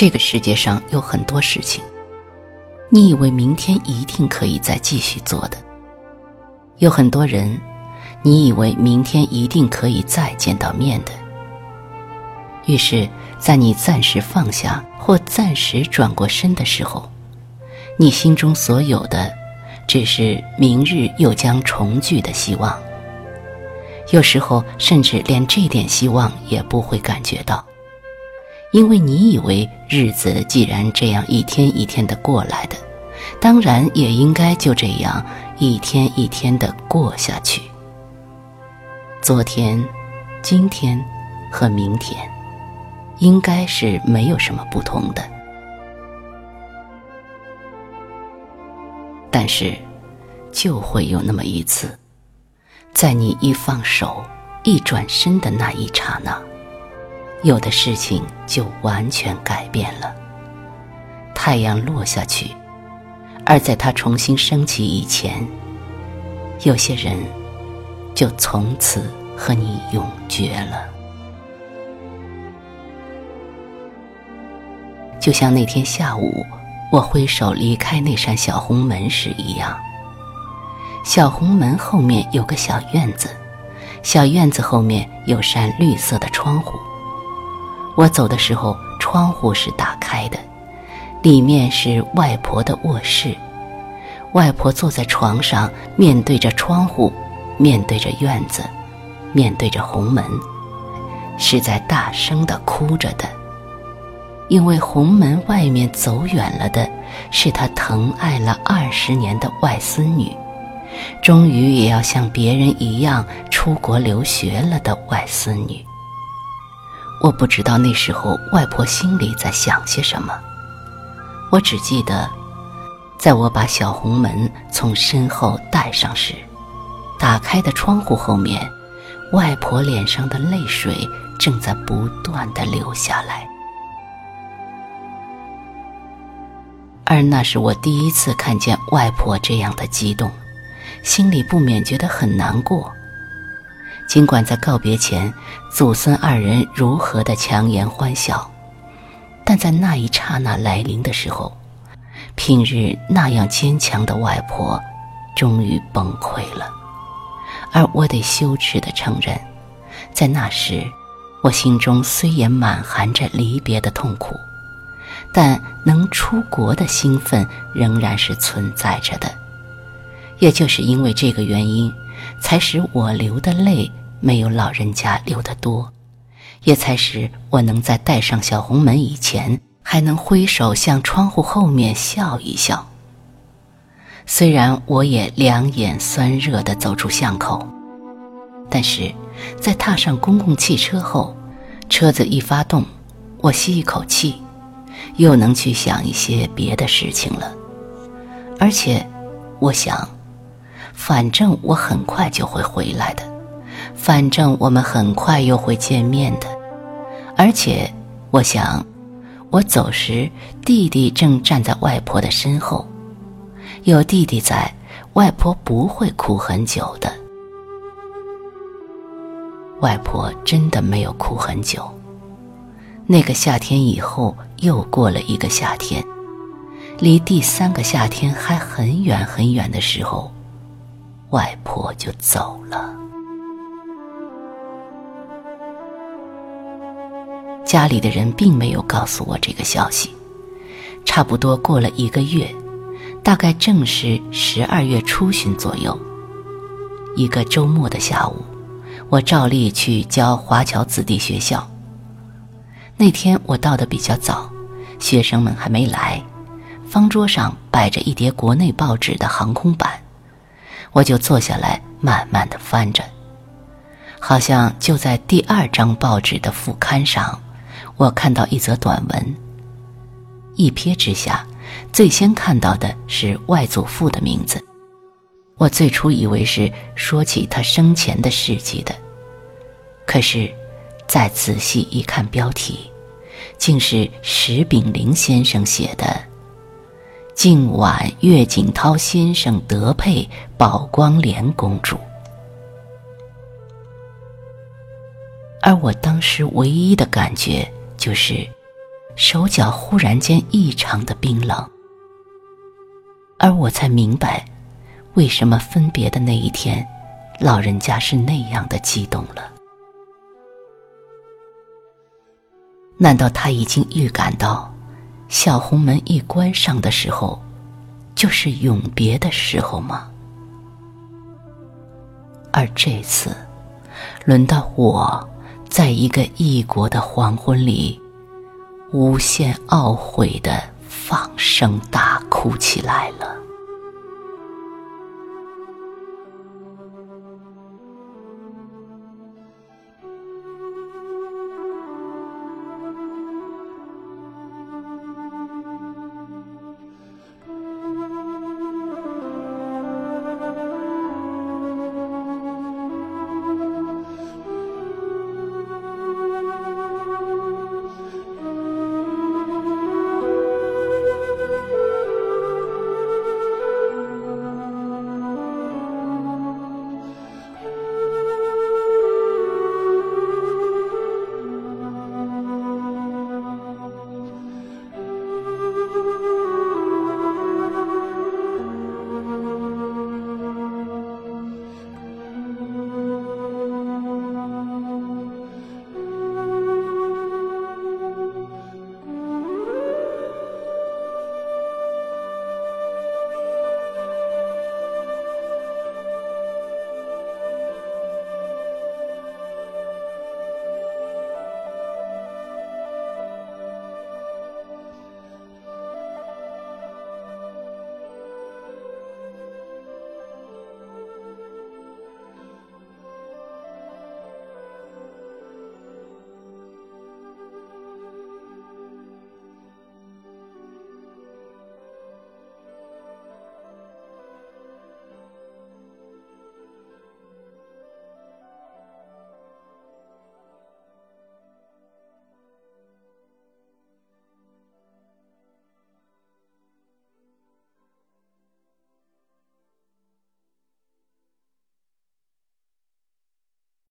这个世界上有很多事情，你以为明天一定可以再继续做的；有很多人，你以为明天一定可以再见到面的。于是，在你暂时放下或暂时转过身的时候，你心中所有的，只是明日又将重聚的希望。有时候，甚至连这点希望也不会感觉到。因为你以为日子既然这样一天一天的过来的，当然也应该就这样一天一天的过下去。昨天、今天和明天，应该是没有什么不同的。但是，就会有那么一次，在你一放手、一转身的那一刹那。有的事情就完全改变了。太阳落下去，而在它重新升起以前，有些人就从此和你永绝了。就像那天下午，我挥手离开那扇小红门时一样。小红门后面有个小院子，小院子后面有扇绿色的窗户。我走的时候，窗户是打开的，里面是外婆的卧室。外婆坐在床上，面对着窗户，面对着院子，面对着红门，是在大声的哭着的。因为红门外面走远了的，是她疼爱了二十年的外孙女，终于也要像别人一样出国留学了的外孙女。我不知道那时候外婆心里在想些什么，我只记得，在我把小红门从身后带上时，打开的窗户后面，外婆脸上的泪水正在不断的流下来，而那是我第一次看见外婆这样的激动，心里不免觉得很难过。尽管在告别前，祖孙二人如何的强颜欢笑，但在那一刹那来临的时候，平日那样坚强的外婆，终于崩溃了。而我得羞耻的承认，在那时，我心中虽也满含着离别的痛苦，但能出国的兴奋仍然是存在着的。也就是因为这个原因，才使我流的泪。没有老人家留得多，也才使我能在带上小红门以前，还能挥手向窗户后面笑一笑。虽然我也两眼酸热地走出巷口，但是在踏上公共汽车后，车子一发动，我吸一口气，又能去想一些别的事情了。而且，我想，反正我很快就会回来的。反正我们很快又会见面的，而且，我想，我走时，弟弟正站在外婆的身后，有弟弟在，外婆不会哭很久的。外婆真的没有哭很久。那个夏天以后，又过了一个夏天，离第三个夏天还很远很远的时候，外婆就走了。家里的人并没有告诉我这个消息。差不多过了一个月，大概正是十二月初旬左右。一个周末的下午，我照例去教华侨子弟学校。那天我到的比较早，学生们还没来，方桌上摆着一叠国内报纸的航空版，我就坐下来慢慢的翻着，好像就在第二张报纸的副刊上。我看到一则短文。一瞥之下，最先看到的是外祖父的名字。我最初以为是说起他生前的事迹的，可是再仔细一看标题，竟是石炳林先生写的“敬晚岳景涛先生德配宝光莲公主”。而我当时唯一的感觉。就是，手脚忽然间异常的冰冷，而我才明白，为什么分别的那一天，老人家是那样的激动了。难道他已经预感到，小红门一关上的时候，就是永别的时候吗？而这次，轮到我，在一个异国的黄昏里。无限懊悔的放声大哭起来了。